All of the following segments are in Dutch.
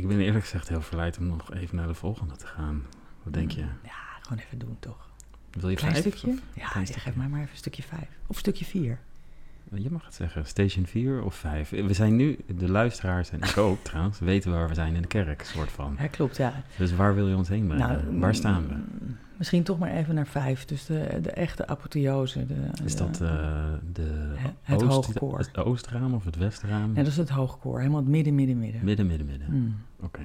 Ik ben eerlijk gezegd heel verleid om nog even naar de volgende te gaan. Wat denk je? Ja, gewoon even doen toch. Wil je Klein vijf? stukje? Of- Ja, klein ja, stukje? geef mij maar even een stukje vijf. Of stukje vier. Je mag het zeggen. Station 4 of 5. We zijn nu, de luisteraars en ik ook trouwens, weten waar we zijn in de kerk, soort van. Ja, klopt, ja. Dus waar wil je ons heen brengen? waar staan we? mm, Misschien toch maar even naar vijf. Dus de, de echte apotheose. De, Is dat eh, de Het- het oost- hoogkoor. het oostraam of het westraam? Ja, dat is het hoogkoor. Helemaal het midden, midden, midden. Midden, midden, midden. Mm. Oké.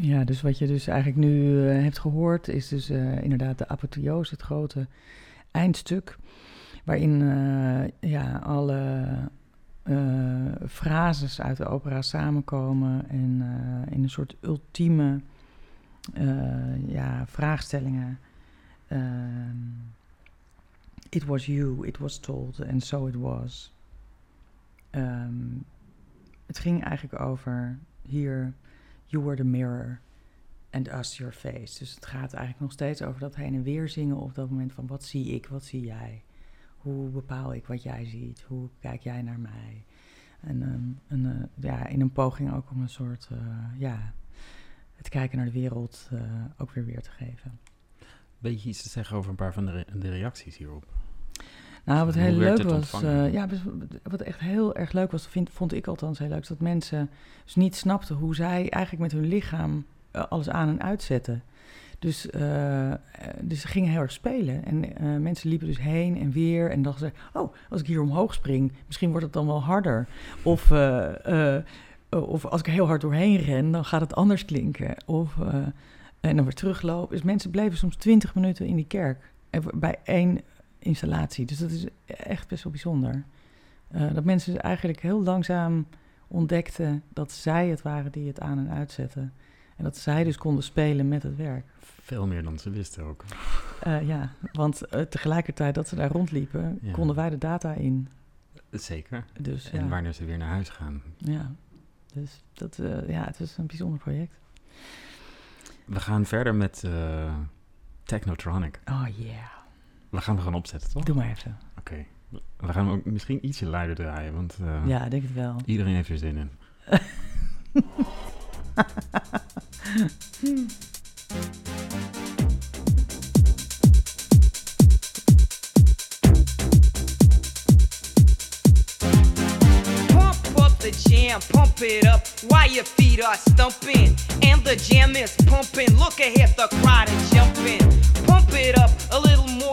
Ja, dus wat je dus eigenlijk nu eh, hebt gehoord is dus eh, inderdaad de apotheose, het grote eindstuk, waarin eh, ja, alle frases uit de opera samenkomen en in een soort ultieme ja, vraagstellingen. Ehm, it was you, it was told, and so it was. Ehm, het ging eigenlijk over hier You were the mirror and us your face. Dus het gaat eigenlijk nog steeds over dat heen en weer zingen op dat moment van wat zie ik, wat zie jij? Hoe bepaal ik wat jij ziet? Hoe kijk jij naar mij? En ehm, eh, ja, in een poging ook om een soort, eh, ja, het kijken naar de wereld eh, ook weer weer te geven. Weet je iets te zeggen over een paar van de, de reacties hierop? Nou, wat heel leuk was, eh, ja, wat echt heel erg leuk was, vind, vond ik althans heel leuk, is dat mensen dus niet snapten hoe zij eigenlijk met hun lichaam eh, alles aan en uitzetten. Dus, eh, dus ze gingen heel erg spelen. En mensen liepen dus heen en weer en dachten ze, oh, als ik hier omhoog spring, misschien wordt het dan wel harder. Of, of als ik heel hard doorheen ren, dan gaat het anders klinken. Of, en dan weer teruglopen. Dus mensen bleven soms twintig minuten in die kerk. En bij één installatie. Dus dat is echt best wel bijzonder. Eh, dat mensen dus eigenlijk heel langzaam ontdekten dat zij het waren die het aan en uitzetten. En dat zij dus konden spelen met het werk. Veel meer dan ze wisten ook. Eh, ja, want eh, tegelijkertijd dat ze daar rondliepen, Ja. konden wij de data in. Zeker. Dus En ja, wanneer ze weer naar huis gaan. ja. Dus dat, ja, het is een bijzonder project. We gaan verder met Technotronic. Oh yeah. We gaan we gewoon opzetten, toch? Doe maar even. Oké. We gaan hem ook misschien ietsje luider draaien, want eh, Ja, ik denk het wel. iedereen heeft er zin in. Pump jam, pump it up while your feet are stumping. And the jam is pumping. Look ahead, the crowd is jumping. Pump it up a little more,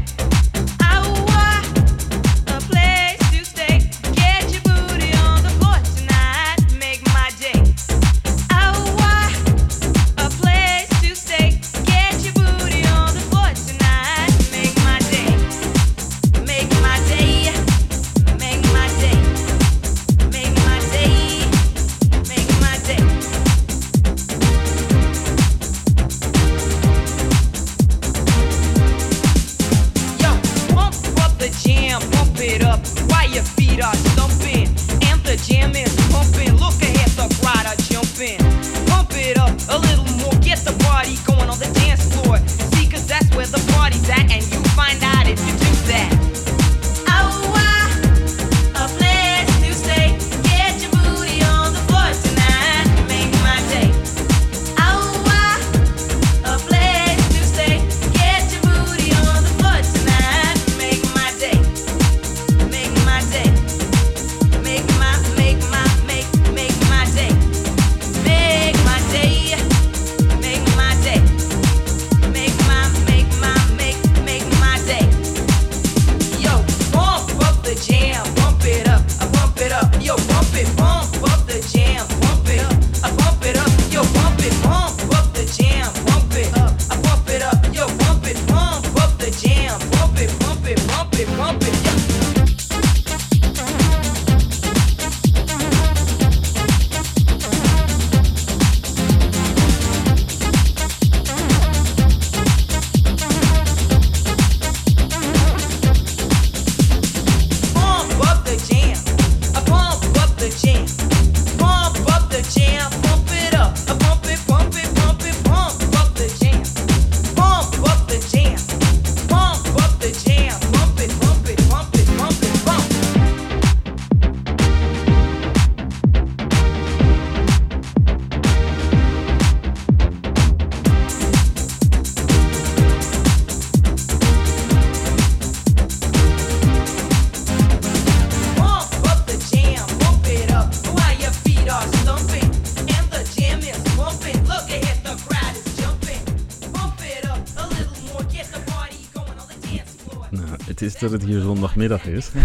Dat het hier zondagmiddag is. Ja.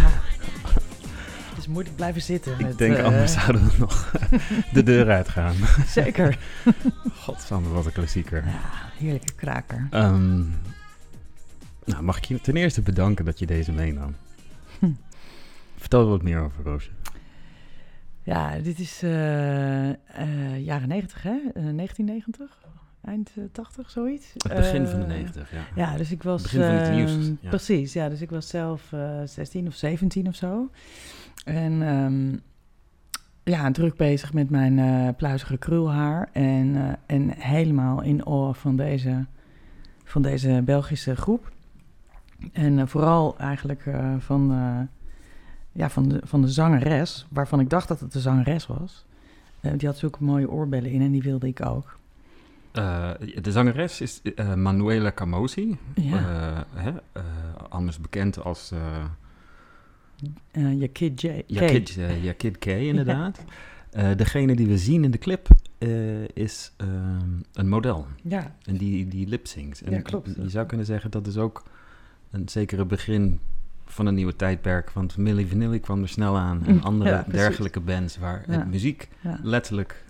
Het is moeilijk blijven zitten. Ik met, denk eh, anders zouden we nog de deur uitgaan. Zeker. Godsamme, wat een klassieker. Ja, heerlijke kraker. Ehm, nou, mag ik je ten eerste bedanken dat je deze meenam. Hm. Vertel wat meer over Roosje. Ja, dit is eh, eh, jaren 90, hè? Eh, 1990? Eind eh, 80, zoiets? Het begin van de Eh, 90, ja. Ja, dus ik was... Begin van het eh, nieuws, ja. Precies, ja. Dus ik was zelf eh 16 of 17 of zo. En ehm, ja, druk bezig met mijn eh pluizige krulhaar. En, eh, en helemaal in awe van deze, van deze Belgische groep. En eh, vooral eigenlijk eh, van, eh, ja, van, de, van de zangeres, waarvan ik dacht dat het de zangeres was. Eh, die had zulke mooie oorbellen in en die wilde ik ook. Eh, de zangeres is eh, Manuela Camosi. Ja. Eh, hè, anders bekend als Kid J. ja, K. Kid, ja, Kid K, inderdaad. Eh, degene die we zien in de clip is ehm, een model. Ja, En die, die lip-synct. En Ja, klopt. Je zou kunnen zeggen dat is ook een zekere begin van een nieuwe tijdperk. Want Milli Vanilli kwam er snel aan. En andere ja, dergelijke bands waar Ja. het muziek ja, letterlijk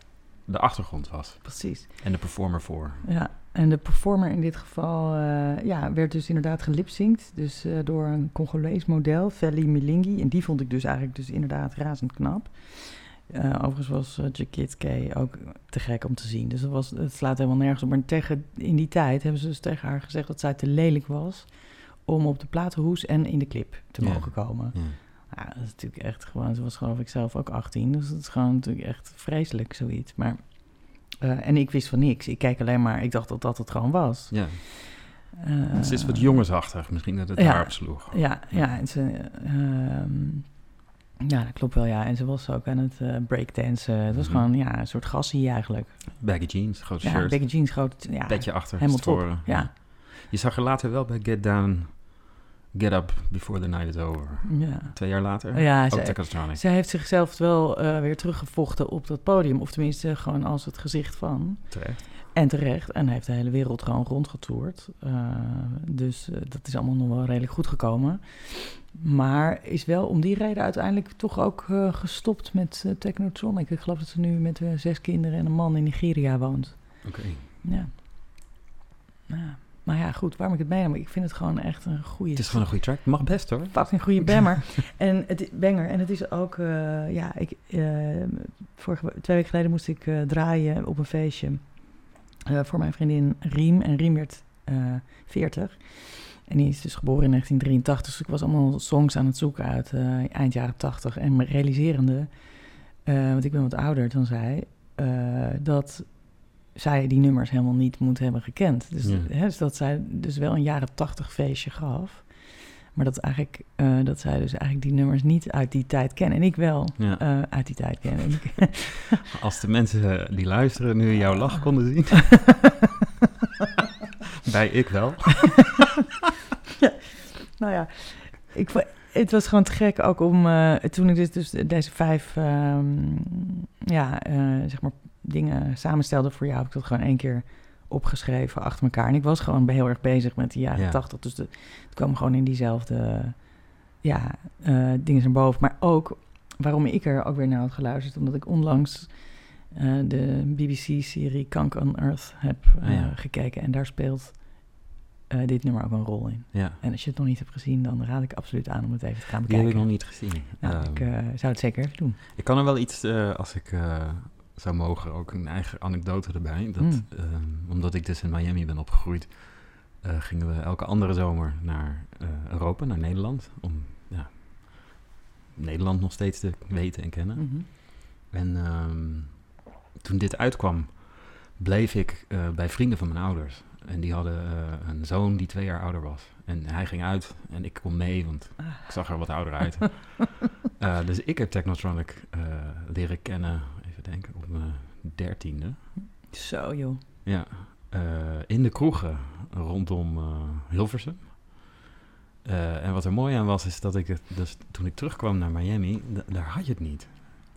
de achtergrond was. precies. En de performer voor. Ja, en de performer in dit geval eh, ja, werd dus inderdaad gelipzinkt. Dus eh, door een Congolees model, Feli Milingi. En die vond ik dus eigenlijk dus inderdaad razend knap. Eh, overigens was Jakit K ook te gek om te zien. Dus dat was, het slaat helemaal nergens op. Maar tegen, in die tijd hebben ze dus tegen haar gezegd dat zij te lelijk was... om op de platenhoes en in de clip te Ja. mogen komen. Ja. Ja, dat is natuurlijk echt gewoon... Ze was geloof ik zelf ook 18. Dus dat is gewoon natuurlijk echt vreselijk, zoiets. Maar... eh, en ik wist van niks. Ik kijk alleen maar... Ik dacht dat dat het gewoon was. ja. Eh, Ze is wat jongensachtig. Misschien dat het ja. daarop sloeg. Ja, ja. En ze, ehm, ja, dat klopt wel, ja. En ze was ook aan het eh breakdansen. Het was Mhm. gewoon, ja, een soort gassie eigenlijk. Baggy jeans, grote Ja, shirt. baggy jeans, groot... Ja, Petje achter, helemaal top. storen. Ja, Je zag er later wel bij Get Down Get Up Before the Night is Over. Ja. Twee jaar later? Ja, ze- Technotronic. Zij heeft zichzelf wel eh, weer teruggevochten op dat podium. Of tenminste gewoon als het gezicht van. Terecht. En terecht. En hij heeft de hele wereld gewoon rondgetoerd. Eh, dus eh, dat is allemaal nog wel redelijk goed gekomen. Maar is wel om die reden uiteindelijk toch ook gestopt met Technotronic. Ik geloof dat ze nu met zes kinderen en een man in Nigeria woont. Oké. Ja. Ja. Maar ja, goed, waarom ik het meenam? Ik vind het gewoon echt een goede... Het is gewoon een goede track. Mag best hoor. fucking goede bammer. en het banger. En het is ook, eh, ja, ik, eh, vorige, twee weken geleden moest ik eh, draaien op een feestje voor mijn vriendin Riem. En Riem werd eh 40. En die is dus geboren in 1983. Dus ik was allemaal songs aan het zoeken uit eind jaren 80. En me realiserende, want ik ben wat ouder dan zij, dat zij die nummers helemaal niet moet hebben gekend. Dus, Ja. hè, dus dat zij dus wel een jaren 80 feestje gaf. Maar dat, eigenlijk, eh, dat zij dus eigenlijk die nummers niet uit die tijd kennen. En ik wel Ja. eh, uit die tijd ken. Ik, Als de mensen die luisteren nu jouw lach konden zien. Bij ik wel. nou ja, ik, het was gewoon te gek ook om... eh, toen ik dus, dus deze vijf ehm, ja, eh, zeg maar dingen samenstelde voor jou... heb ik dat gewoon één keer opgeschreven achter elkaar. En ik was gewoon heel erg bezig met de jaren Ja. tachtig. Dus de, het kwam gewoon in diezelfde ja, eh, dingen naar boven. Maar ook waarom ik er ook weer naar had geluisterd... omdat ik onlangs eh, de BBC-serie Kank on Earth heb eh, Ah, ja. gekeken. En daar speelt dit nummer ook een rol in. Ja. En als je het nog niet hebt gezien, dan raad ik absoluut aan om het even te gaan Die bekijken. heb ik nog niet gezien. Nou, Ehm, ik zou het zeker even doen. Ik kan er wel iets, als ik zou mogen, ook een eigen anekdote erbij. Dat, Mm. ehm, omdat ik dus in Miami ben opgegroeid, eh, gingen we elke andere zomer naar eh, Europa, naar Nederland. Om ja, Nederland nog steeds te weten en kennen. Mhm. En ehm, toen dit uitkwam, bleef ik eh, bij vrienden van mijn ouders. En die hadden een zoon die twee jaar ouder was. En hij ging uit en ik kon mee, want Ah. ik zag er wat ouder uit. Dus ik heb Technotronic leren kennen, denken, op mijn dertiende. Zo joh. Ja, eh, in de kroegen rondom eh, Hilversum. Eh, en wat er mooi aan was, is dat ik het, dus toen ik terugkwam naar Miami, daar had je het niet.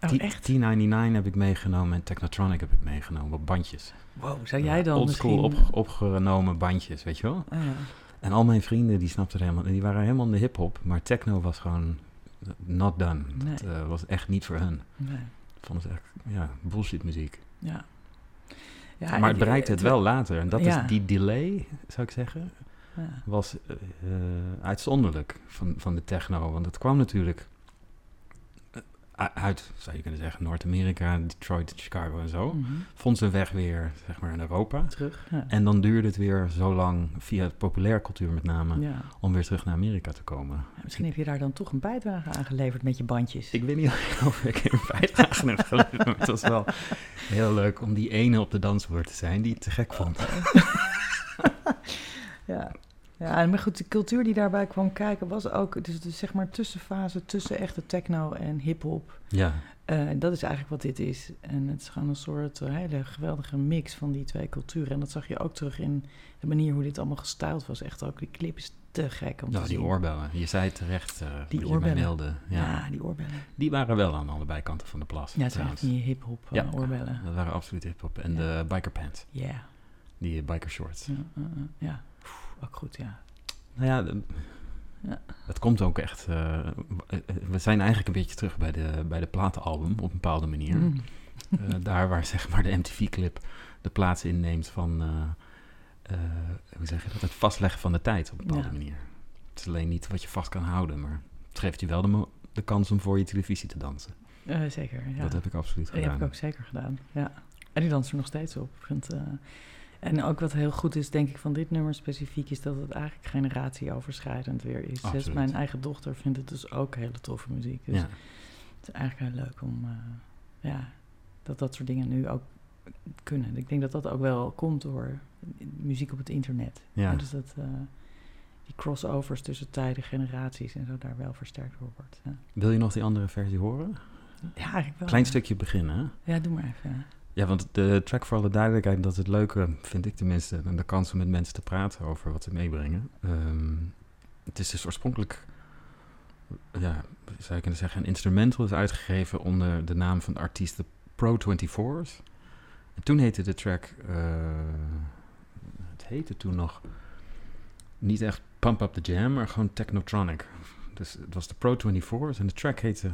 Oh, echt? 1099 heb ik meegenomen en Technotronic heb ik meegenomen op bandjes. Wow, zou jij dan Oldschool misschien... op, opgenomen bandjes, weet je wel? Ah, ja. En al mijn vrienden, die snapten er helemaal, die waren helemaal in de hip-hop, maar techno was gewoon not done. Het was echt niet voor hun. Nee. Vond het echt, ja, bullshit muziek. Ja. ja maar het bereikte het wel later. En dat Ja. is die delay, zou ik zeggen, Ja. was eh, eh, uitzonderlijk van, van de techno. Want het kwam natuurlijk uit, zou je kunnen zeggen, Noord-Amerika, Detroit, Chicago en zo. Mhm. Vond zijn weg weer, zeg maar, in Europa. Terug. Ja. En dan duurde het weer zo lang, via het populair cultuur met name, ja. om weer terug naar Amerika te komen. Ja, Misschien heb je daar dan toch een bijdrage aan geleverd met je bandjes. Ik weet niet of ik een bijdrage heb geleverd, maar het was wel heel leuk om die ene op de dansvloer te zijn die het te gek vond. Ja. Ja, maar goed, de cultuur die daarbij kwam kijken was ook, dus zeg maar tussenfase tussen echte techno en hip-hop. Ja, Eh, dat is eigenlijk wat dit is. En het is gewoon een soort eh, hele geweldige mix van die twee culturen. En dat zag je ook terug in de manier hoe dit allemaal gestyled was. Echt ook, die clip is te gek om nou, te die zien. oorbellen. Je zei het terecht, eh Die oorbellen. Ja. Ja, die oorbellen. Die waren wel aan allebei kanten van de plas. Ja, het trouwens. die hip-hop Ja. oorbellen. Dat waren absoluut hip-hop. En Ja. de biker pants, Ja. die biker shorts. Ja, uh, uh, ja. Ook goed, ja. Nou ja, de- Ja. het komt ook echt. eh, we zijn eigenlijk een beetje terug bij de, bij de platenalbum op een bepaalde manier. Mm. Eh, daar waar zeg maar de MTV-clip de plaats inneemt van, eh, hoe zeg je dat, het vastleggen van de tijd op een bepaalde Ja. manier. Het is alleen niet wat je vast kan houden, maar het geeft je wel de, de kans om voor je televisie te dansen. Zeker, ja. Dat heb ik absoluut Die heb gedaan. ik ook zeker gedaan, ja. En die danst er nog steeds op. Ik vind, en ook wat heel goed is, denk ik, van dit nummer specifiek... is dat het eigenlijk generatieoverschrijdend weer is. Dus mijn eigen dochter vindt het dus ook hele toffe muziek. Dus Ja. het is eigenlijk heel leuk om... eh, ja, dat dat soort dingen nu ook kunnen. Ik denk dat dat ook wel komt door muziek op het internet. Ja. Dus dat eh, die crossovers tussen tijden, generaties en zo daar wel versterkt door wordt. Ja, Wil je nog die andere versie horen? ja eigenlijk wel. Klein stukje beginnen? Ja, doe maar even. Ja, want de track voor alle duidelijkheid, dat is het leuke, vind ik tenminste, en de kans om met mensen te praten over wat ze meebrengen. Ehm, het is dus oorspronkelijk, ja, zou je kunnen zeggen, een instrumental is uitgegeven onder de naam van artiest de Pro 24's. En toen heette de track, eh, het heette toen nog niet echt Pump Up the Jam, maar gewoon Technotronic. Dus het was de Pro 24's en de track heette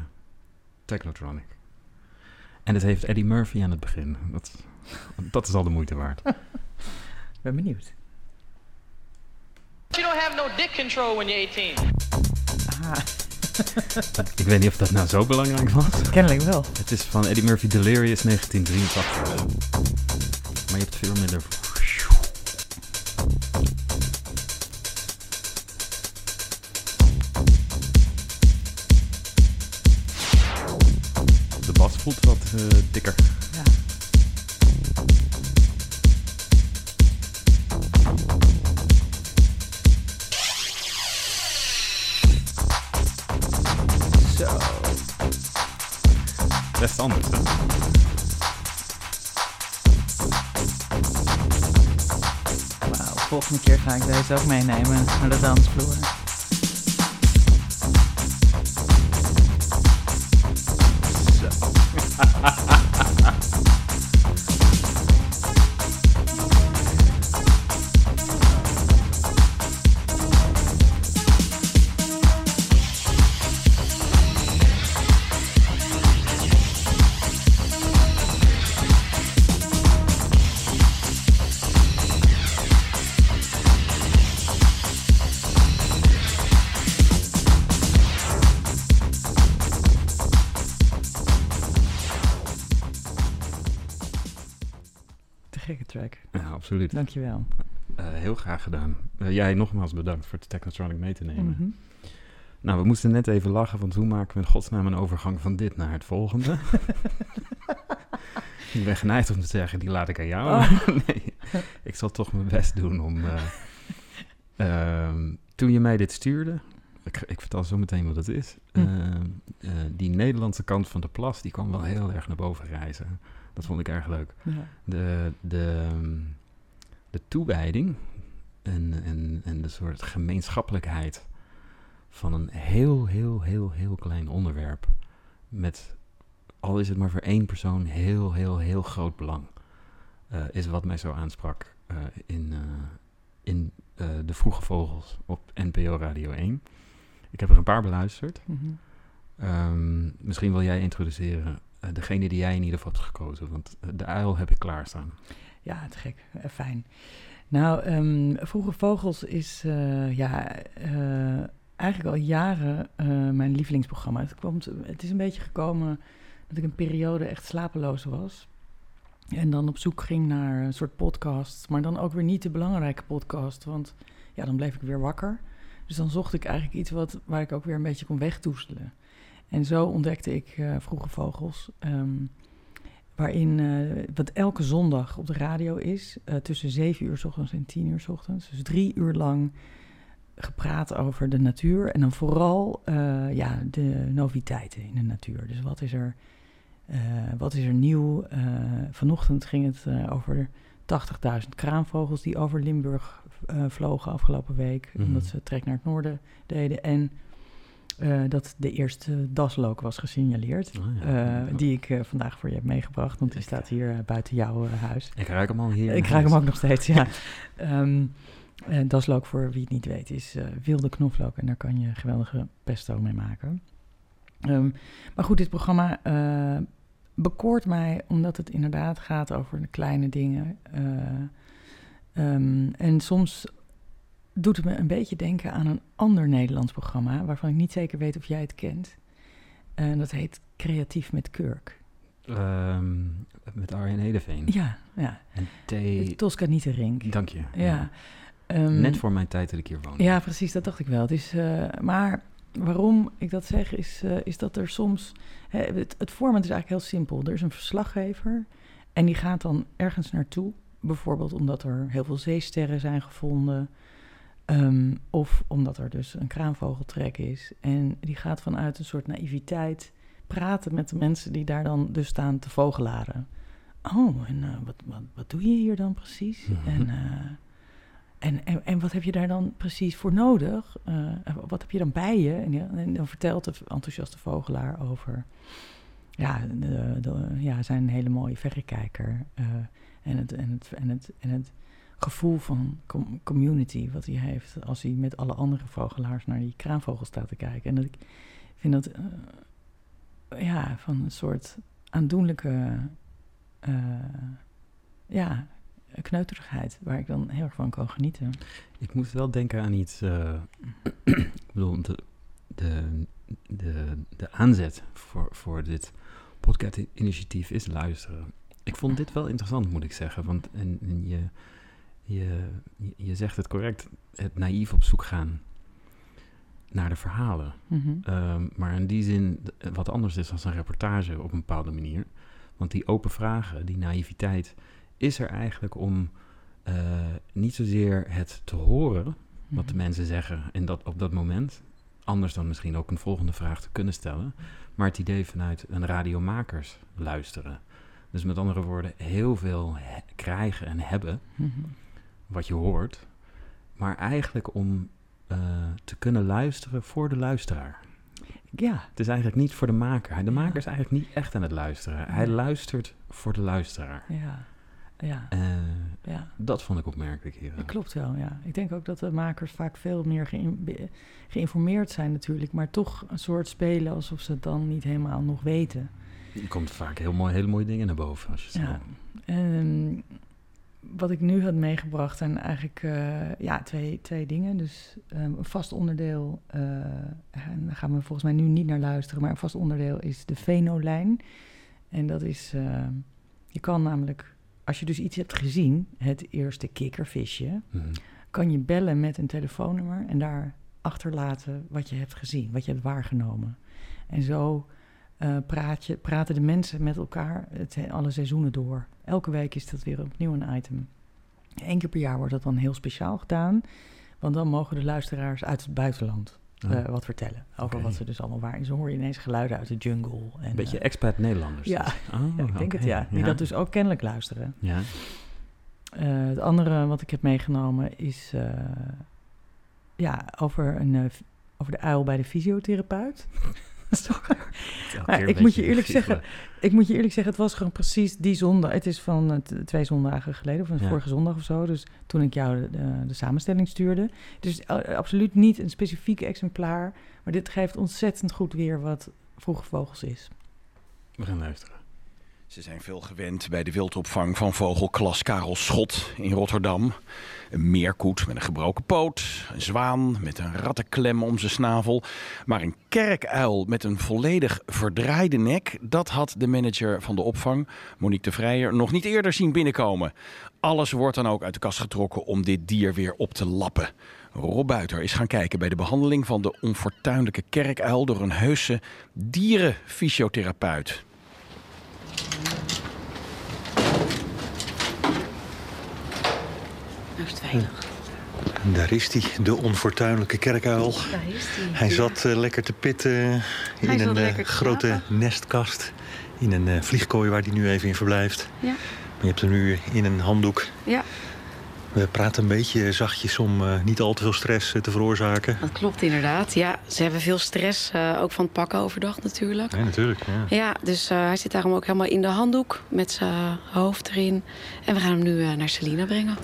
Technotronic. En het heeft Eddie Murphy aan het begin. Dat, dat is al de moeite waard. ben benieuwd. You don't have no dick control when you're 18. Ah, Ik weet niet of dat nou zo belangrijk was. kennelijk wel. Het is van Eddie Murphy Delirious 1983. Maar je hebt veel minder. De ook meenemen. Absoluut. Dankjewel. Eh, heel graag gedaan. Eh, jij nogmaals bedankt voor het Technotronic mee te nemen. Mhm. Nou, we moesten net even lachen, want hoe maken we in godsnaam een overgang van dit naar het volgende? ik ben geneigd om te zeggen, die laat ik aan jou. Oh. nee, ik zal toch mijn best doen om... eh, ehm, toen je mij dit stuurde, ik, ik vertel zo meteen wat het is. Hm. ehm, eh, die Nederlandse kant van de plas, die kwam wel heel erg naar boven reizen. Dat vond ik erg leuk Ja. de, de, ehm, de toewijding en, en, en de soort gemeenschappelijkheid van een heel, heel, heel, heel klein onderwerp. Met, al is het maar voor één persoon, heel, heel, heel groot belang. eh, is wat mij zo aansprak eh, in, eh, in De Vroege Vogels op NPO Radio 1. Ik heb er een paar beluisterd. Mhm. Ehm, misschien wil jij introduceren degene die jij in ieder geval hebt gekozen. Want de uil heb ik klaarstaan. Ja, te gek. Eh, fijn. Nou, ehm Vroege Vogels is eh, ja, eh, eigenlijk al jaren mijn lievelingsprogramma. Het, komt, het is een beetje gekomen dat ik een periode echt slapeloos was. En dan op zoek ging naar een soort podcast. Maar dan ook weer niet de belangrijke podcast. Want ja, dan bleef ik weer wakker. Dus dan zocht ik eigenlijk iets wat, waar ik ook weer een beetje kon wegtoestelen. En zo ontdekte ik Vroege Vogels. ehm, waarin, eh, wat elke zondag op de radio is, eh, tussen 7 uur s ochtends en 10 uur s ochtends. Dus drie uur lang gepraat over de natuur. En dan vooral eh, ja, de noviteiten in de natuur. Dus wat is er, wat is er nieuw? Vanochtend ging het over 80.000 kraanvogels die over Limburg vlogen afgelopen week. Mhm. Omdat ze trek naar het noorden deden. En eh, dat de eerste daslook was gesignaleerd. Oh ja. eh, die ik eh, vandaag voor je heb meegebracht. Want die staat hier buiten jouw huis. Ik ruik hem al hier. Ik ruik hem ook nog steeds, ja. Eh, daslook, voor wie het niet weet, is wilde knoflook. En daar kan je geweldige pesto mee maken. Ehm, maar goed, dit programma bekoort mij omdat het inderdaad gaat over de kleine dingen. eh, ehm, en soms doet het me een beetje denken aan een ander Nederlands programma... waarvan ik niet zeker weet of jij het kent. En dat heet Creatief met Kurk. Ehm, met Arjen Hedeveen. Ja, ja. En thee. Toscanite Rink. Dank je. Ja. Ehm, Net voor mijn tijd dat ik hier woonde. Ja, precies, dat dacht ik wel. Het is, eh, maar waarom ik dat zeg, is, eh, is dat er soms... Hè, het, het format is eigenlijk heel simpel. Er is een verslaggever en die gaat dan ergens naartoe. Bijvoorbeeld omdat er heel veel zeesterren zijn gevonden. Ehm, of omdat er dus een kraanvogeltrek is. En die gaat vanuit een soort naïviteit praten met de mensen die daar dan dus staan te vogelaren. Oh, en eh, wat, wat, wat doe je hier dan precies? En... eh, En, en, en wat heb je daar dan precies voor nodig? Eh, wat heb je dan bij je? En, ja, en dan vertelt de enthousiaste vogelaar over ja, de, de- ja, zijn hele mooie verrekijker. en, het, en, het, en, het, en het gevoel van com- community wat hij heeft als hij met alle andere vogelaars naar die kraanvogel staat te kijken. En dat ik vind dat eh, ja, van een soort aandoenlijke eh, ja, kneuterigheid waar ik dan heel erg van kan genieten. Ik moet wel denken aan iets. eh, ik bedoel, de, de, de, aanzet voor, voor dit podcast-initiatief is luisteren. Ik vond dit wel interessant, moet ik zeggen. Want en je, je, je- zegt het correct, het naïef op zoek gaan naar de verhalen. Mhm. Ehm, maar in die zin wat anders is dan een reportage op een bepaalde manier. Want die open vragen, die naïviteit, is er eigenlijk om eh, niet zozeer het te horen wat de Mhm. mensen zeggen in dat, op dat moment. Anders dan misschien ook een volgende vraag te kunnen stellen. Maar het idee vanuit een radiomakers luisteren. Dus met andere woorden, heel veel krijgen en hebben Mhm. Wat je hoort. Maar eigenlijk om eh, te kunnen luisteren voor de luisteraar. Ja, Het is eigenlijk niet voor de maker. De Ja. maker is eigenlijk niet echt aan het luisteren. Hij luistert voor de luisteraar. ja, ja, Eh, ja. dat vond ik opmerkelijk hier. Dat klopt wel, ja. Ik denk ook dat de makers vaak veel meer geïnformeerd zijn natuurlijk, maar toch een soort spelen alsof ze het dan niet helemaal nog weten. Er komt vaak heel mooi, hele mooie dingen naar boven. Als je het Ja. En wat ik nu had meegebracht zijn eigenlijk eh, ja, twee, twee dingen. Dus ehm, een vast onderdeel, eh, en daar gaan we volgens mij nu niet naar luisteren, maar een vast onderdeel is de venolijn. En dat is, eh, je kan namelijk, als je dus iets hebt gezien, het eerste kikkervisje, Mhm. kan je bellen met een telefoonnummer en daar achterlaten wat je hebt gezien, wat je hebt waargenomen. En zo praat je, praten de mensen met elkaar het, alle seizoenen door. Elke week is dat weer opnieuw een item. Eén keer per jaar wordt dat dan heel speciaal gedaan, want dan mogen de luisteraars uit het buitenland Oh, eh, wat vertellen over Oké. wat ze dus allemaal waar. En zo hoor je ineens geluiden uit de jungle. En, een beetje eh, expat Nederlanders. ja. dus. Oh, ja, ik denk het ja. Die dat dus ook kennelijk luisteren. Ja. Eh, het andere wat ik heb meegenomen is ja, over, een, over de uil bij de fysiotherapeut. Maar ik moet je eerlijk giechelen. ik moet je eerlijk zeggen, het was gewoon precies die zondag. Het is van eh, twee zondagen geleden, of van Ja. vorige zondag of zo. Dus toen ik jou de, de, de samenstelling stuurde. Dus eh, absoluut niet een specifiek exemplaar. Maar dit geeft ontzettend goed weer wat Vroege Vogels is. We gaan luisteren. Ze zijn veel gewend bij de wildopvang van vogelklas Karel Schot in Rotterdam. Een meerkoet met een gebroken poot, een zwaan met een rattenklem om zijn snavel. Maar een kerkuil met een volledig verdraaide nek, dat had de manager van de opvang, Monique de Vrijer, nog niet eerder zien binnenkomen. Alles wordt dan ook uit de kast getrokken om dit dier weer op te lappen. Rob Buiter is gaan kijken bij de behandeling van de onfortuinlijke kerkuil door een heuse dierenfysiotherapeut. Nou is het veilig. En Daar is hij, de onfortuinlijke kerkuil. Daar is hij. Hij zat eh, lekker te pitten in Hij zat een eh, grote slapen. nestkast. In een eh, vliegkooi waar hij nu even in verblijft. Ja. Maar je hebt hem nu in een handdoek. Ja, We praten een beetje zachtjes om eh, niet al te veel stress eh, te veroorzaken. dat klopt inderdaad. Ja, ze hebben veel stress, eh, ook van het pakken overdag natuurlijk. Ja, natuurlijk. Ja. Ja, dus hij zit daarom ook helemaal in de handdoek met zijn hoofd erin. En we gaan hem nu naar Selina brengen.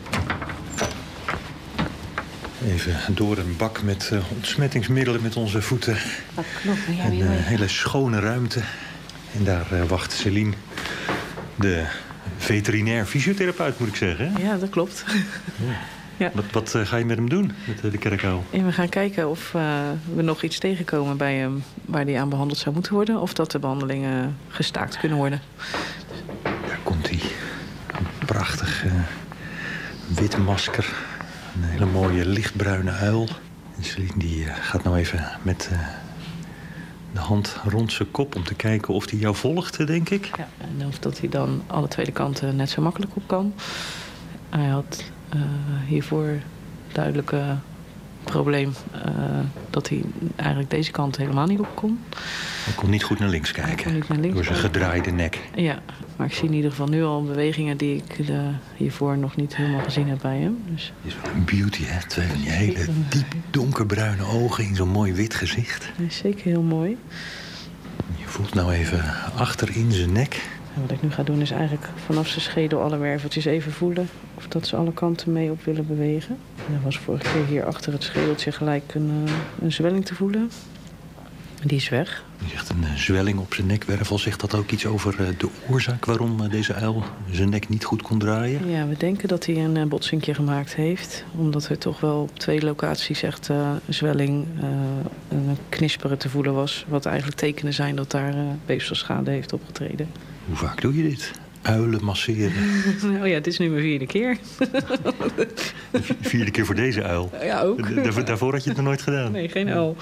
Even door een bak met ontsmettingsmiddelen met onze voeten. Dat klopt. Ja, Een hele schone ruimte. En daar wacht Celine, de veterinair fysiotherapeut moet ik zeggen. hè? Ja, dat klopt. Ja. Wat, wat eh, ga je met hem doen, met eh, de kerkuil? En we gaan kijken of eh, we nog iets tegenkomen bij hem waar hij aan behandeld zou moeten worden. Of dat de behandelingen gestaakt kunnen worden. Daar komt hij. Een prachtig wit masker. Een hele mooie lichtbruine uil. En die gaat nou even met de hand rond zijn kop om te kijken of hij jou volgt, eh, denk ik. Ja, en of dat hij dan alle tweede kanten net zo makkelijk op kan. Hij had eh, hiervoor duidelijke probleem eh, dat hij eigenlijk deze kant helemaal niet op kon. Hij kon niet goed naar links kijken. naar links Door zijn gedraaide nek. Ja, Maar ik zie in ieder geval nu al bewegingen die ik eh, hiervoor nog niet helemaal gezien heb bij hem. Dus is wel een beauty, hè? Twee van die hele diep donkerbruine ogen in zo'n mooi wit gezicht. hij is zeker heel mooi. Je voelt nou even achter in zijn nek. En wat ik nu ga doen is eigenlijk vanaf zijn schedel alle werveltjes even voelen. Of dat ze alle kanten mee op willen bewegen. En er was vorige keer hier achter het schedeltje gelijk een, eh, een zwelling te voelen. Die is weg. Je zegt een eh, zwelling op zijn nekwervel. Zegt dat ook iets over eh, de oorzaak waarom eh, deze uil zijn nek niet goed kon draaien? Ja, we denken dat hij een botsingje gemaakt heeft. Omdat er toch wel op twee locaties echt een zwelling en een knisperen te voelen was. Wat eigenlijk tekenen zijn dat daar weefselschade heeft opgetreden. Hoe vaak doe je dit? Uilen masseren. nou ja, het is nu mijn vierde keer. Vierde keer voor deze uil. Ja, ook. Daar- Daarvoor had je het nog nooit gedaan. Nee, geen uil.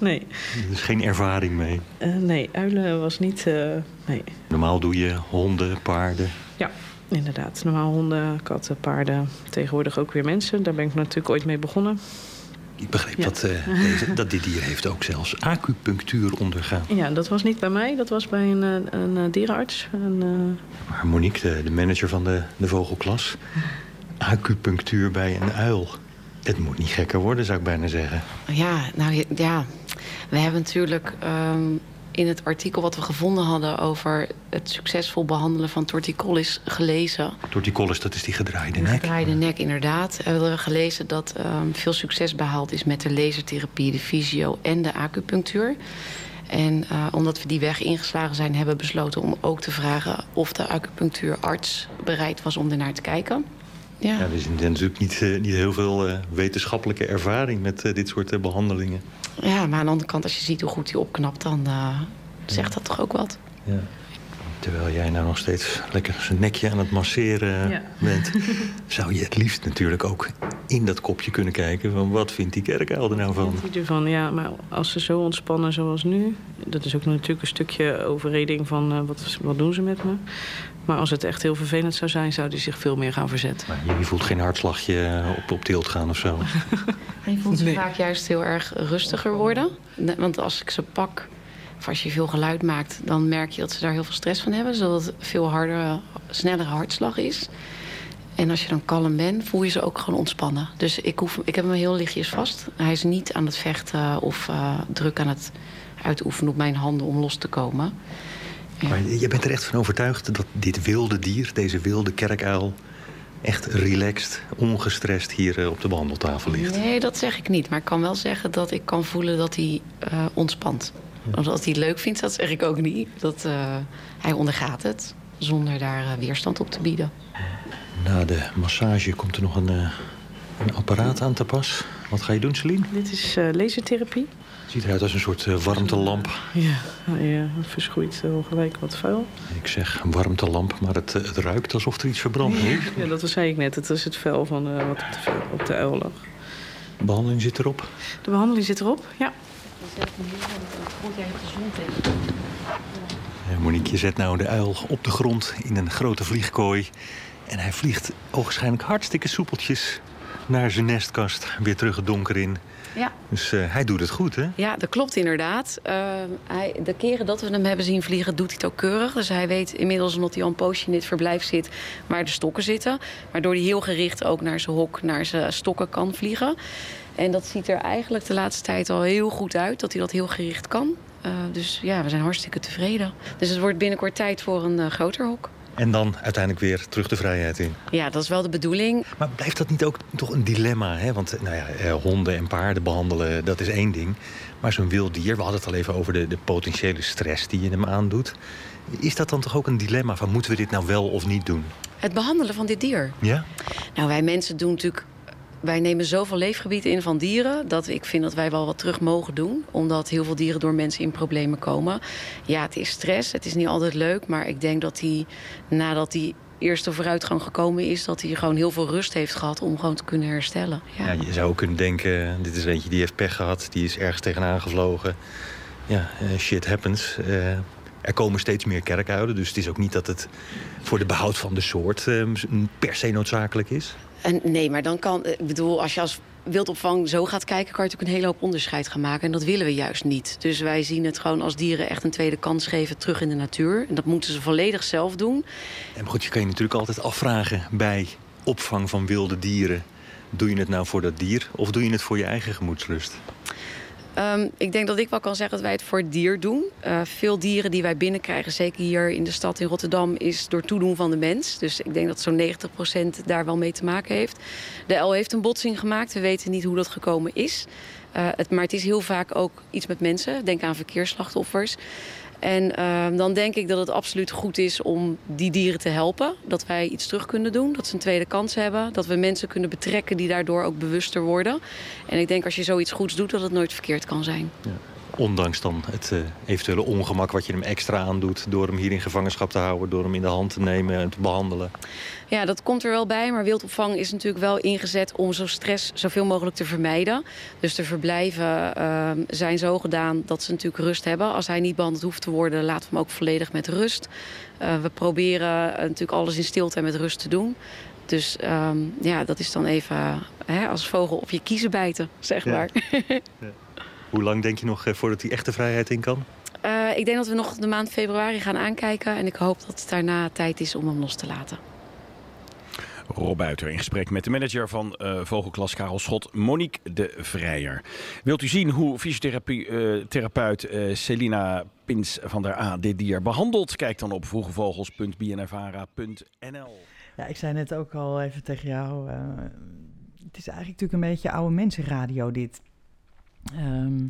Nee, is geen ervaring mee. Eh, nee uilen was niet... eh, nee, Normaal doe je honden, paarden. ja, inderdaad. Normaal honden, katten, paarden. Tegenwoordig ook weer mensen. Daar ben ik natuurlijk ooit mee begonnen. Ik begreep Ja. dat, eh, deze, dat dit dier heeft ook zelfs acupunctuur ondergaan. Ja, dat was niet bij mij. Dat was bij een, eh, een, eh, dierenarts. Een, eh, Maar Monique, de, de manager van de, de vogelklas... acupunctuur bij een uil. Het moet niet gekker worden, zou ik bijna zeggen. Ja, nou ja. We hebben natuurlijk ehm, in het artikel wat we gevonden hadden over het succesvol behandelen van torticollis gelezen. Torticollis, dat is die gedraaide nek. gedraaide nek, inderdaad. Hebben we gelezen dat ehm, veel succes behaald is met de lasertherapie, de fysio en de acupunctuur. En eh, omdat we die weg ingeslagen zijn, hebben we besloten om ook te vragen of de acupunctuurarts bereid was om ernaar te kijken. Ja. Ja, er is natuurlijk niet, eh, niet heel veel eh, wetenschappelijke ervaring met dit soort eh, behandelingen. Ja, maar aan de andere kant, als je ziet hoe goed hij opknapt, dan eh, zegt dat toch ook wat. Ja. Terwijl jij nou nog steeds lekker zijn nekje aan het masseren Ja. bent... zou je het liefst natuurlijk ook in dat kopje kunnen kijken... van wat vindt die kerkuil er nou van? Wat vindt u ervan? Ja, maar als ze zo ontspannen zoals nu... dat is ook natuurlijk een stukje overreding van eh, wat, wat doen ze met me. Maar als het echt heel vervelend zou zijn... zou die zich veel meer gaan verzetten. Maar je voelt geen hartslagje eh, op, op tilt gaan of zo. Je voelt ze Nee. vaak juist heel erg rustiger worden. Want als ik ze pak, of als je veel geluid maakt... dan merk je dat ze daar heel veel stress van hebben. Zodat het veel harder, snellere hartslag is. En als je dan kalm bent, voel je ze ook gewoon ontspannen. Dus ik, hoef, ik heb hem heel lichtjes vast. Hij is niet aan het vechten of eh, druk aan het uitoefenen op mijn handen om los te komen. Ja. Maar je bent er echt van overtuigd dat dit wilde dier, deze wilde kerkuil... echt relaxed, ongestrest hier eh, op de behandeltafel ligt. Nee, dat zeg ik niet. Maar ik kan wel zeggen dat ik kan voelen dat hij eh, ontspant. Want als hij het leuk vindt, dat zeg ik ook niet. Dat, eh, hij ondergaat het zonder daar eh, weerstand op te bieden. Na de massage komt er nog een, eh, een apparaat aan te pas. Wat ga je doen, Celine? Dit is eh, lasertherapie. Ziet eruit als een soort eh, warmtelamp. Ja, eh, verschroeit gelijk wat vuil. Ik zeg warmtelamp, maar het, het ruikt alsof er iets verbrand heeft. Ja, dat zei ik net. Het is het vel van, eh, wat op de, vel- op de uil lag. De behandeling zit erop. De behandeling zit erop, ja. Monique zet nou de uil op de grond in een grote vliegkooi. En hij vliegt ogenschijnlijk hartstikke soepeltjes naar zijn nestkast. Weer terug het donker in. Ja. Dus eh, hij doet het goed, hè? Ja, dat klopt inderdaad. Eh, hij, de keren dat we hem hebben zien vliegen, doet hij het ook keurig. Dus hij weet inmiddels, omdat hij al een poosje in dit verblijf zit, waar de stokken zitten. Waardoor hij heel gericht ook naar zijn hok, naar zijn stokken kan vliegen. En dat ziet er eigenlijk de laatste tijd al heel goed uit, dat hij dat heel gericht kan. Eh, dus ja, we zijn hartstikke tevreden. Dus het wordt binnenkort tijd voor een eh, groter hok. En dan uiteindelijk weer terug de vrijheid in. Ja, dat is wel de bedoeling. Maar blijft dat niet ook toch een dilemma? Hè? Want nou ja, eh, honden en paarden behandelen, dat is één ding. Maar zo'n wild dier, we hadden het al even over de, de potentiële stress die je hem aandoet. Is dat dan toch ook een dilemma van moeten we dit nou wel of niet doen? Het behandelen van dit dier. Ja? Nou, wij mensen doen natuurlijk. Wij nemen zoveel leefgebieden in van dieren. dat ik vind dat wij wel wat terug mogen doen. Omdat heel veel dieren door mensen in problemen komen. Ja, het is stress. Het is niet altijd leuk. Maar ik denk dat hij nadat die eerste vooruitgang gekomen is. dat hij gewoon heel veel rust heeft gehad om gewoon te kunnen herstellen. Ja. Ja, je zou ook kunnen denken, dit is eentje die heeft pech gehad. Die is ergens tegenaan gevlogen. Ja, eh, shit happens. Eh, er komen steeds meer kerkuilen. Dus het is ook niet dat het voor de behoud van de soort eh, per se noodzakelijk is. En nee, maar dan kan, ik bedoel, als je als wildopvang zo gaat kijken, kan je natuurlijk een hele hoop onderscheid gaan maken. En dat willen we juist niet. Dus wij zien het gewoon als dieren echt een tweede kans geven terug in de natuur. En dat moeten ze volledig zelf doen. En goed, je kan je natuurlijk altijd afvragen bij opvang van wilde dieren. Doe je het nou voor dat dier of doe je het voor je eigen gemoedsrust? Ehm, ik denk dat ik wel kan zeggen dat wij het voor het dier doen. Eh, veel dieren die wij binnenkrijgen, zeker hier in de stad in Rotterdam, is door toedoen van de mens. Dus ik denk dat zo'n 90% daar wel mee te maken heeft. De L heeft een botsing gemaakt. We weten niet hoe dat gekomen is. Eh, het, maar het is heel vaak ook iets met mensen. Denk aan verkeersslachtoffers. En ehm, dan denk ik dat het absoluut goed is om die dieren te helpen. Dat wij iets terug kunnen doen. Dat ze een tweede kans hebben. Dat we mensen kunnen betrekken die daardoor ook bewuster worden. En ik denk als je zoiets goeds doet, dat het nooit verkeerd kan zijn. Ondanks dan het eh, eventuele ongemak wat je hem extra aandoet... door hem hier in gevangenschap te houden, door hem in de hand te nemen en te behandelen. Ja, dat komt er wel bij. Maar wildopvang is natuurlijk wel ingezet om zo stress zoveel mogelijk te vermijden. Dus de verblijven ehm, zijn zo gedaan dat ze natuurlijk rust hebben. Als hij niet behandeld hoeft te worden, laten we hem ook volledig met rust. Eh, we proberen eh, natuurlijk alles in stilte en met rust te doen. Dus ehm, ja, dat is dan even hè, als vogel op je kiezen bijten, zeg Ja. maar. Hoe lang denk je nog eh, voordat hij echt de vrijheid in kan? Eh, ik denk dat we nog de maand februari gaan aankijken. En ik hoop dat het daarna tijd is om hem los te laten. Rob Buiter in gesprek met de manager van eh, Vogelklas Karel Schot, Monique de Vrijer. Wilt u zien hoe fysiotherapeut therapeut, eh, Celina Pins van der A dit dier behandelt? Kijk dan op vroegevogels.bnfara.nl. Ja, ik zei net ook al even tegen jou. eh, het is eigenlijk natuurlijk een beetje oude mensenradio dit. Ehm,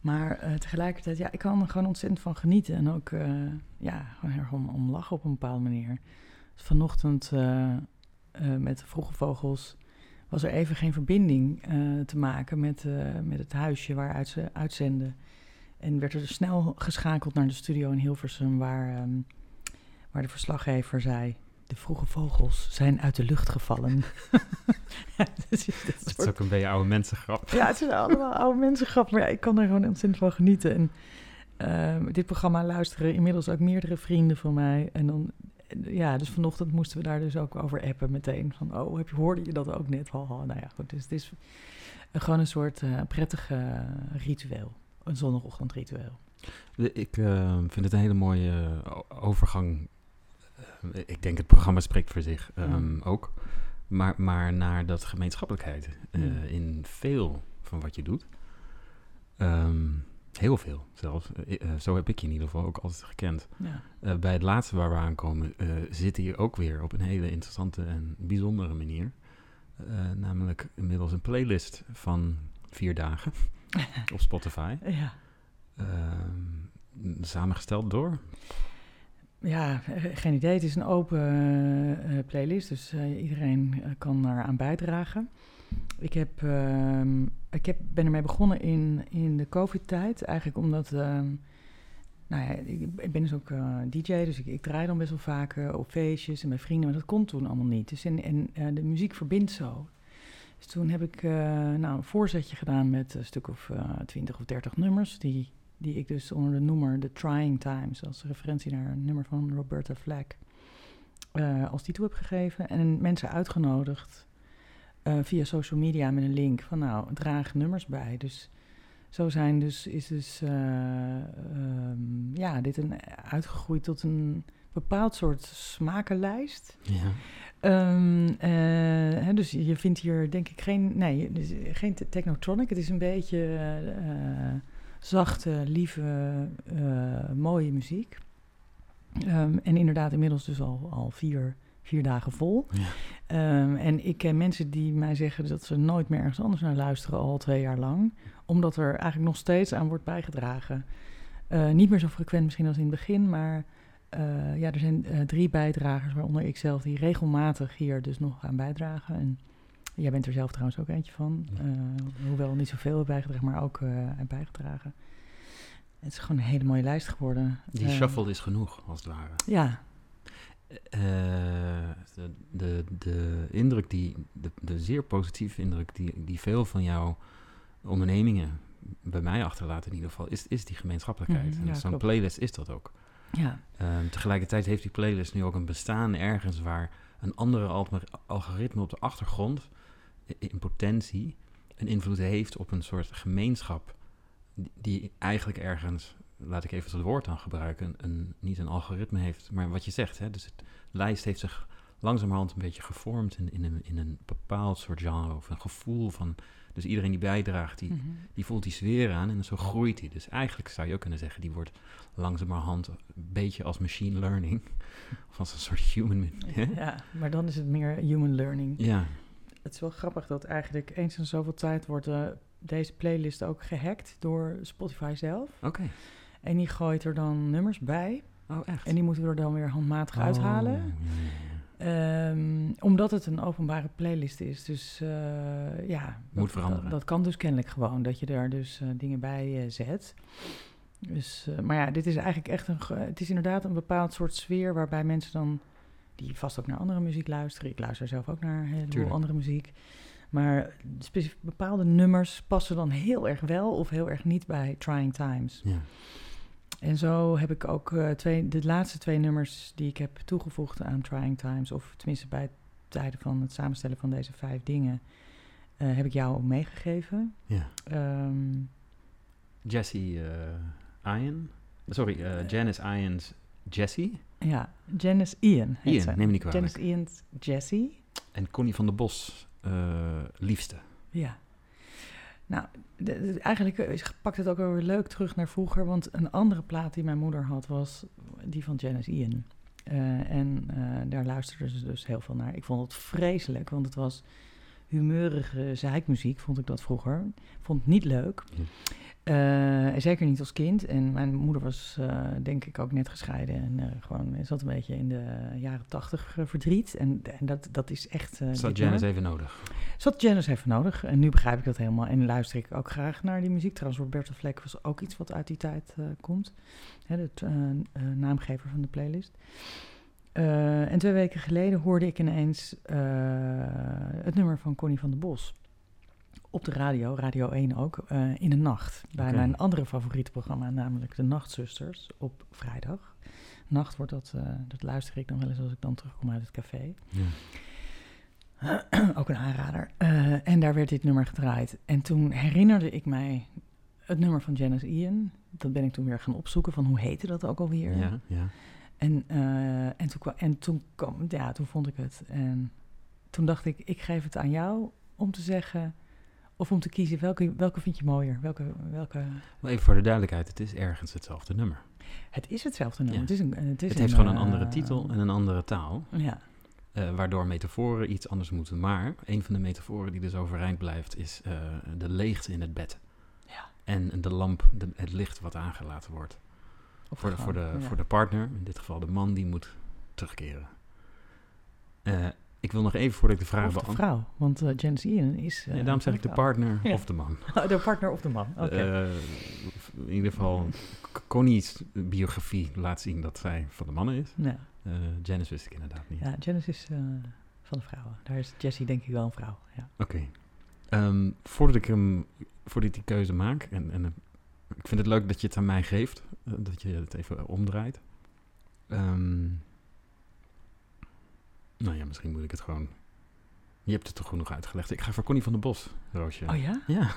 maar eh, tegelijkertijd, ja, ik kan er gewoon ontzettend van genieten. En ook, eh, ja, gewoon erg om, lachen op een bepaalde manier. Dus vanochtend eh, met de vroege vogels was er even geen verbinding te maken met, met het huisje waaruit ze uitzenden. En werd er snel geschakeld naar de studio in Hilversum, waar, ehm, waar de verslaggever zei... De vroege vogels zijn uit de lucht gevallen. ja, dus dat Dat is ook een beetje oude mensengrap. ja, het zijn allemaal oude mensen grap, maar ja, ik kan er gewoon ontzettend van genieten. En ehm, dit programma luisteren inmiddels ook meerdere vrienden van mij. En dan, ja, dus vanochtend moesten we daar dus ook over appen meteen. Van, oh, heb je, hoorde je dat ook net? Haha, nou ja, goed. Dus het is eh, gewoon een soort eh prettig eh, ritueel. Een zondagochtendritueel. Ik eh, vind het een hele mooie o- overgang. Ik denk het programma spreekt voor zich ehm, Ja. ook. Maar, maar naar dat gemeenschappelijkheid eh, Ja. in veel van wat je doet. Ehm, heel veel zelfs. Eh, eh, zo heb ik je in ieder geval ook altijd gekend. Ja. Bij het laatste waar we aankomen zit hier ook weer op een hele interessante en bijzondere manier. Namelijk inmiddels een playlist van vier dagen op Spotify. ja. Ehm, samengesteld door. Ja, eh, geen idee. Het is een open eh, eh, playlist, dus iedereen kan eraan bijdragen. Ik, heb, ehm, ik heb, ben ermee begonnen in, in de COVID-tijd. Eigenlijk omdat, ehm, nou ja, ik, ben dus ook DJ, dus ik, ik draai dan best wel vaak op feestjes en bij vrienden, maar dat kon toen allemaal niet. Dus en, en de muziek verbindt zo. Dus toen heb ik nou, een voorzetje gedaan met een stuk of twintig of dertig nummers, die die ik dus onder de noemer The Trying Times, als referentie naar een nummer van Roberta Flack, eh, als titel heb gegeven. En mensen uitgenodigd eh, via social media met een link van nou, draag nummers bij. Dus zo zijn dus, is dus, eh, ehm, ja, dit een, uitgegroeid tot een bepaald soort smakenlijst. Ja. Ehm, eh, hè, dus je vindt hier denk ik geen, nee, dus geen te- technotronic. Het is een beetje zachte, lieve, eh, mooie muziek. Ehm, en inderdaad inmiddels dus al, al vier, vier dagen vol. Ja. Ehm, en ik ken mensen die mij zeggen dat ze nooit meer ergens anders naar luisteren al twee jaar lang. Omdat er eigenlijk nog steeds aan wordt bijgedragen. Eh, niet meer zo frequent misschien als in het begin, maar eh, ja, er zijn drie bijdragers, waaronder ik zelf, die regelmatig hier dus nog aan bijdragen. En jij bent er zelf trouwens ook eentje van. Ja. Eh, hoewel niet zoveel heb bijgedragen, maar ook eh heb bijgedragen. Het is gewoon een hele mooie lijst geworden. Die Eh, shuffle is genoeg, als het ware. Ja, de, de, de indruk die, de, de zeer positieve indruk die, die veel van jouw ondernemingen bij mij achterlaten in ieder geval, is, is die gemeenschappelijkheid. Mhm, en zo'n playlist is dat ook. ja, Ehm, tegelijkertijd heeft die playlist nu ook een bestaan ergens waar een andere algoritme- op de achtergrond in potentie een invloed heeft op een soort gemeenschap die- die eigenlijk ergens, laat ik even het woord aan gebruiken, een, niet een algoritme heeft, maar wat je zegt, hè, dus het lijst heeft zich langzamerhand een beetje gevormd in, in, een, in een bepaald soort genre of een gevoel van, dus iedereen die bijdraagt, die, Mhm. die voelt die sfeer aan en zo groeit hij. Dus eigenlijk zou je ook kunnen zeggen, die wordt langzamerhand een beetje als machine learning, of als een soort human. hè? Ja, maar dan is het meer human learning. Ja, Het is wel grappig dat eigenlijk eens in zoveel tijd wordt eh, deze playlist ook gehackt door Spotify zelf. oké. En die gooit er dan nummers bij. Oh, echt? En die moeten we er dan weer handmatig Oh, uithalen. Ehm, omdat het een openbare playlist is. Dus eh, ja, Moet dat, veranderen. Dat, dat kan dus kennelijk gewoon, dat je daar dus eh, dingen bij zet. Dus, maar ja, dit is eigenlijk echt een... Het is inderdaad een bepaald soort sfeer waarbij mensen dan... die vast ook naar andere muziek luisteren. Ik luister zelf ook naar een heleboel Tuurlijk. andere muziek. Maar bepaalde nummers passen dan heel erg wel of heel erg niet bij Trying Times. Ja. En zo heb ik ook eh, twee, de laatste twee nummers die ik heb toegevoegd aan Trying Times, of tenminste bij het tijden van het samenstellen van deze vijf dingen, eh, heb ik jou ook meegegeven. ja. Ehm, Jesse eh Ian. Sorry, eh, Janice Ian's Jessie. Ja, Janice Ian. heet Ian, ze. neem me niet kwalijk. Janice Ian's Jessie. En Connie van der Bos, eh, liefste. Ja. Nou, de- de- eigenlijk eh, pakt het ook wel weer leuk terug naar vroeger. Want een andere plaat die mijn moeder had was die van Janice Ian. Eh, en daar luisterde ze dus heel veel naar. Ik vond het vreselijk, want het was humeurige zeikmuziek, vond ik dat vroeger. Vond het niet leuk. Ja. Eh, zeker niet als kind. En mijn moeder was eh, denk ik ook net gescheiden. En eh, gewoon zat een beetje in de jaren tachtig verdriet. En, en dat, dat is echt... dit Janice even nodig. Zat Janice even nodig. En nu begrijp ik dat helemaal. En luister ik ook graag naar die muziek. Trouwens, Roberta Fleck was ook iets wat uit die tijd komt. Hè, de naamgever van de playlist. Eh, en twee weken geleden hoorde ik ineens eh, het nummer van Connie van der Bos. Op de radio, Radio 1 ook, eh, in de nacht. Bij mijn andere favoriete programma, namelijk De Nachtzusters, op vrijdag. Nacht wordt dat, dat luister ik dan wel eens als ik dan terugkom uit het café. Ja. ook een aanrader. En daar werd dit nummer gedraaid. En toen herinnerde ik mij het nummer van Janice Ian. Dat ben ik toen weer gaan opzoeken van hoe heette dat ook alweer. Ja, ja. En, eh, en, toen, kwam, en toen, kwam, ja, toen vond ik het. En toen dacht ik, ik geef het aan jou om te zeggen... of om te kiezen, welke, welke vind je mooier? Welke, welke... Maar even voor de duidelijkheid, het is ergens hetzelfde nummer. Het is hetzelfde nummer. Ja. Het, is een, het, is Het een, heeft gewoon een eh, andere titel en een andere taal. Ja, eh, waardoor metaforen iets anders moeten. Maar een van de metaforen die dus overeind blijft is de leegte in het bed. Ja. En de lamp, de, het licht wat aangelaten wordt. Voor de, voor, de, ja. voor de partner, in dit geval de man, die moet terugkeren. Eh, ik wil nog even voordat ik de vraag Of de beantwoord. vrouw, want eh Janice Ian is... eh, Ja, daarom zeg ik de partner Ja. of de man. de partner of de man, oké. Eh, in ieder geval, Connie's biografie laat zien dat zij van de mannen is. ja. Janice wist ik inderdaad niet. Ja, Janice is van de vrouwen. Daar is Jessie denk ik wel een vrouw. Ja. Oké. Ehm, voordat ik hem, voordat ik die keuze maak, en, en ik vind het leuk dat je het aan mij geeft, eh, dat je het even omdraait. Ehm, nou ja, misschien moet ik het gewoon. Je hebt het toch genoeg uitgelegd. Ik ga voor Connie van der Bos, Roosje. Oh ja? Ja.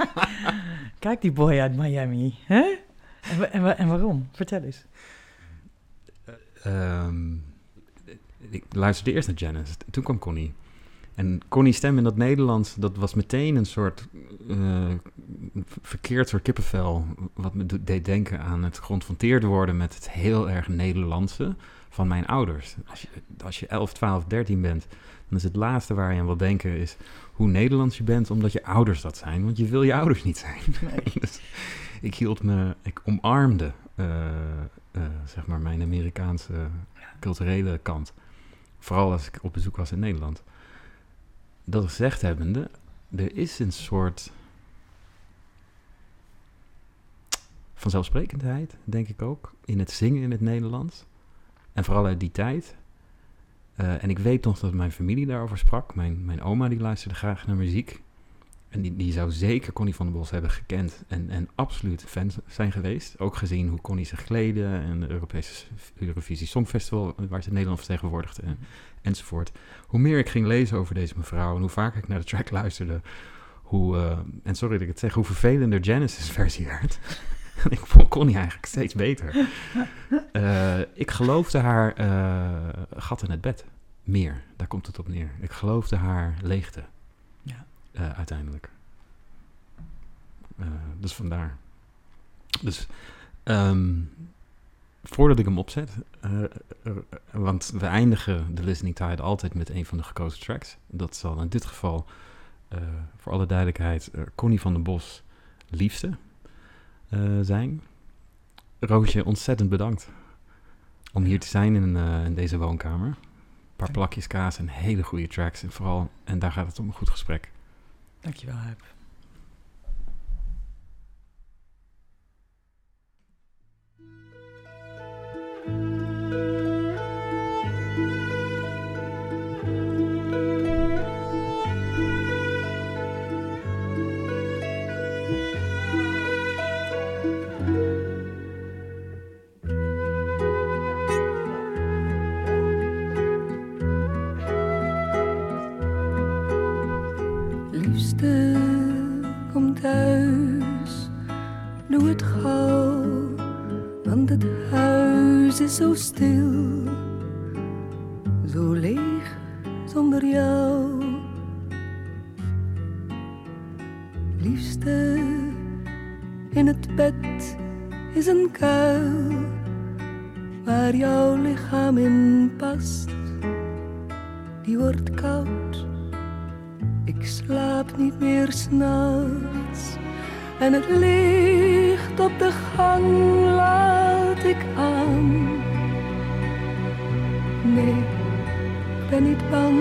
Kijk die boy uit Miami. Hè? En, en, en waarom? Vertel eens. Ehm, ik luisterde eerst naar Janice, toen kwam Connie. En Connie's stem in dat Nederlands, dat was meteen een soort eh, verkeerd soort kippenvel. Wat me deed denken aan het geconfronteerd worden met het heel erg Nederlandse van mijn ouders. Als je, als je 11, 12, 13 bent, dan is het laatste waar je aan wil denken is hoe Nederlands je bent, omdat je ouders dat zijn. Want je wil je ouders niet zijn. dus ik hield me, ik omarmde, eh, eh, zeg maar, mijn Amerikaanse culturele kant. Vooral als ik op bezoek was in Nederland. Dat gezegd hebbende, er is een soort vanzelfsprekendheid, denk ik ook, in het zingen in het Nederlands. En vooral uit die tijd. Eh, en ik weet nog dat mijn familie daarover sprak. Mijn, mijn oma die luisterde graag naar muziek. En die, die zou zeker Connie van der Bos hebben gekend en, en absoluut fan zijn geweest. Ook gezien hoe Connie zich kleden en de Europese Eurovisie Songfestival, eh, waar ze Nederland vertegenwoordigde en, enzovoort. Hoe meer ik ging lezen over deze mevrouw en hoe vaker ik naar de track luisterde, hoe, eh, en sorry dat ik het zeg, hoe vervelender Genesis-versie werd. En ik vond Connie eigenlijk steeds beter. Eh, ik geloofde haar eh, gat in het bed. Meer, daar komt het op neer. Ik geloofde haar leegte. Eh, uiteindelijk. Eh, dus vandaar. Dus, ehm, voordat ik hem opzet, eh, want we eindigen de Listening Tide altijd met een van de gekozen tracks. Dat zal in dit geval, voor alle duidelijkheid, Connie van den Bos liefste zijn. Roosje, ontzettend bedankt om hier te zijn in, in deze woonkamer. Een paar plakjes kaas en hele goede tracks. En vooral, en daar gaat het om, een goed gesprek. Dankjewel, Huip. En het licht op de gang laat ik aan. Nee, ik ben niet bang.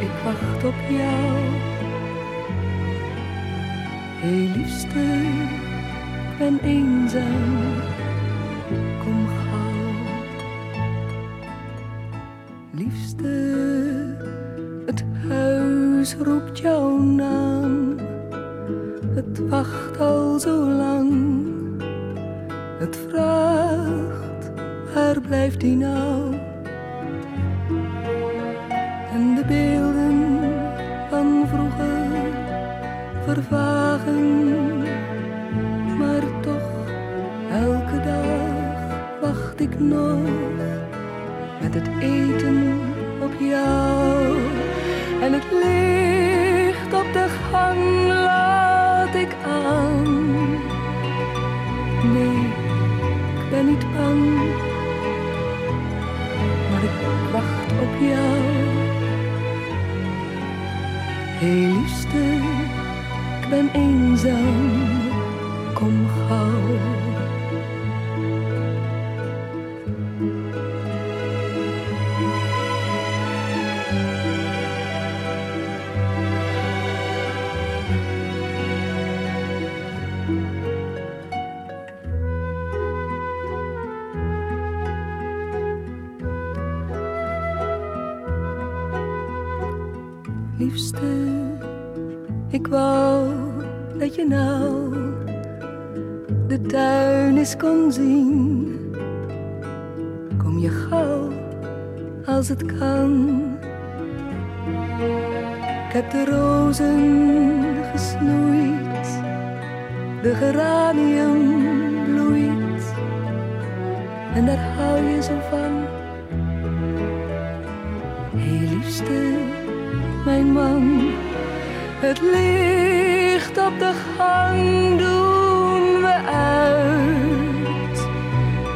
Ik wacht op jou. Hé liefste, ik ben eenzaam. Kom gauw. Liefste, het huis roept jouw naam. Wacht al zo lang. Het vraagt, waar blijft die nou? Kom. Liefste, ik wou dat je nou de tuin eens kon zien. Kom je gauw als het kan. Ik heb de rozen gesnoeid, de geranium bloeit. En daar hou je zo van. Hé liefste, mijn man, het licht op de gang doen we uit.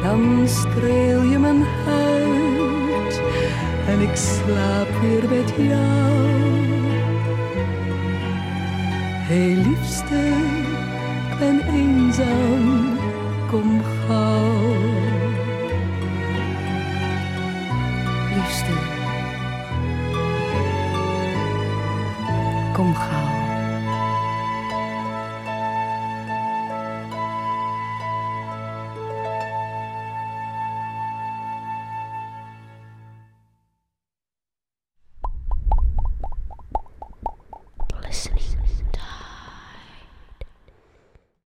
Dan streel je mijn huid en ik slaap weer met jou. Hé liefste, ik ben eenzaam,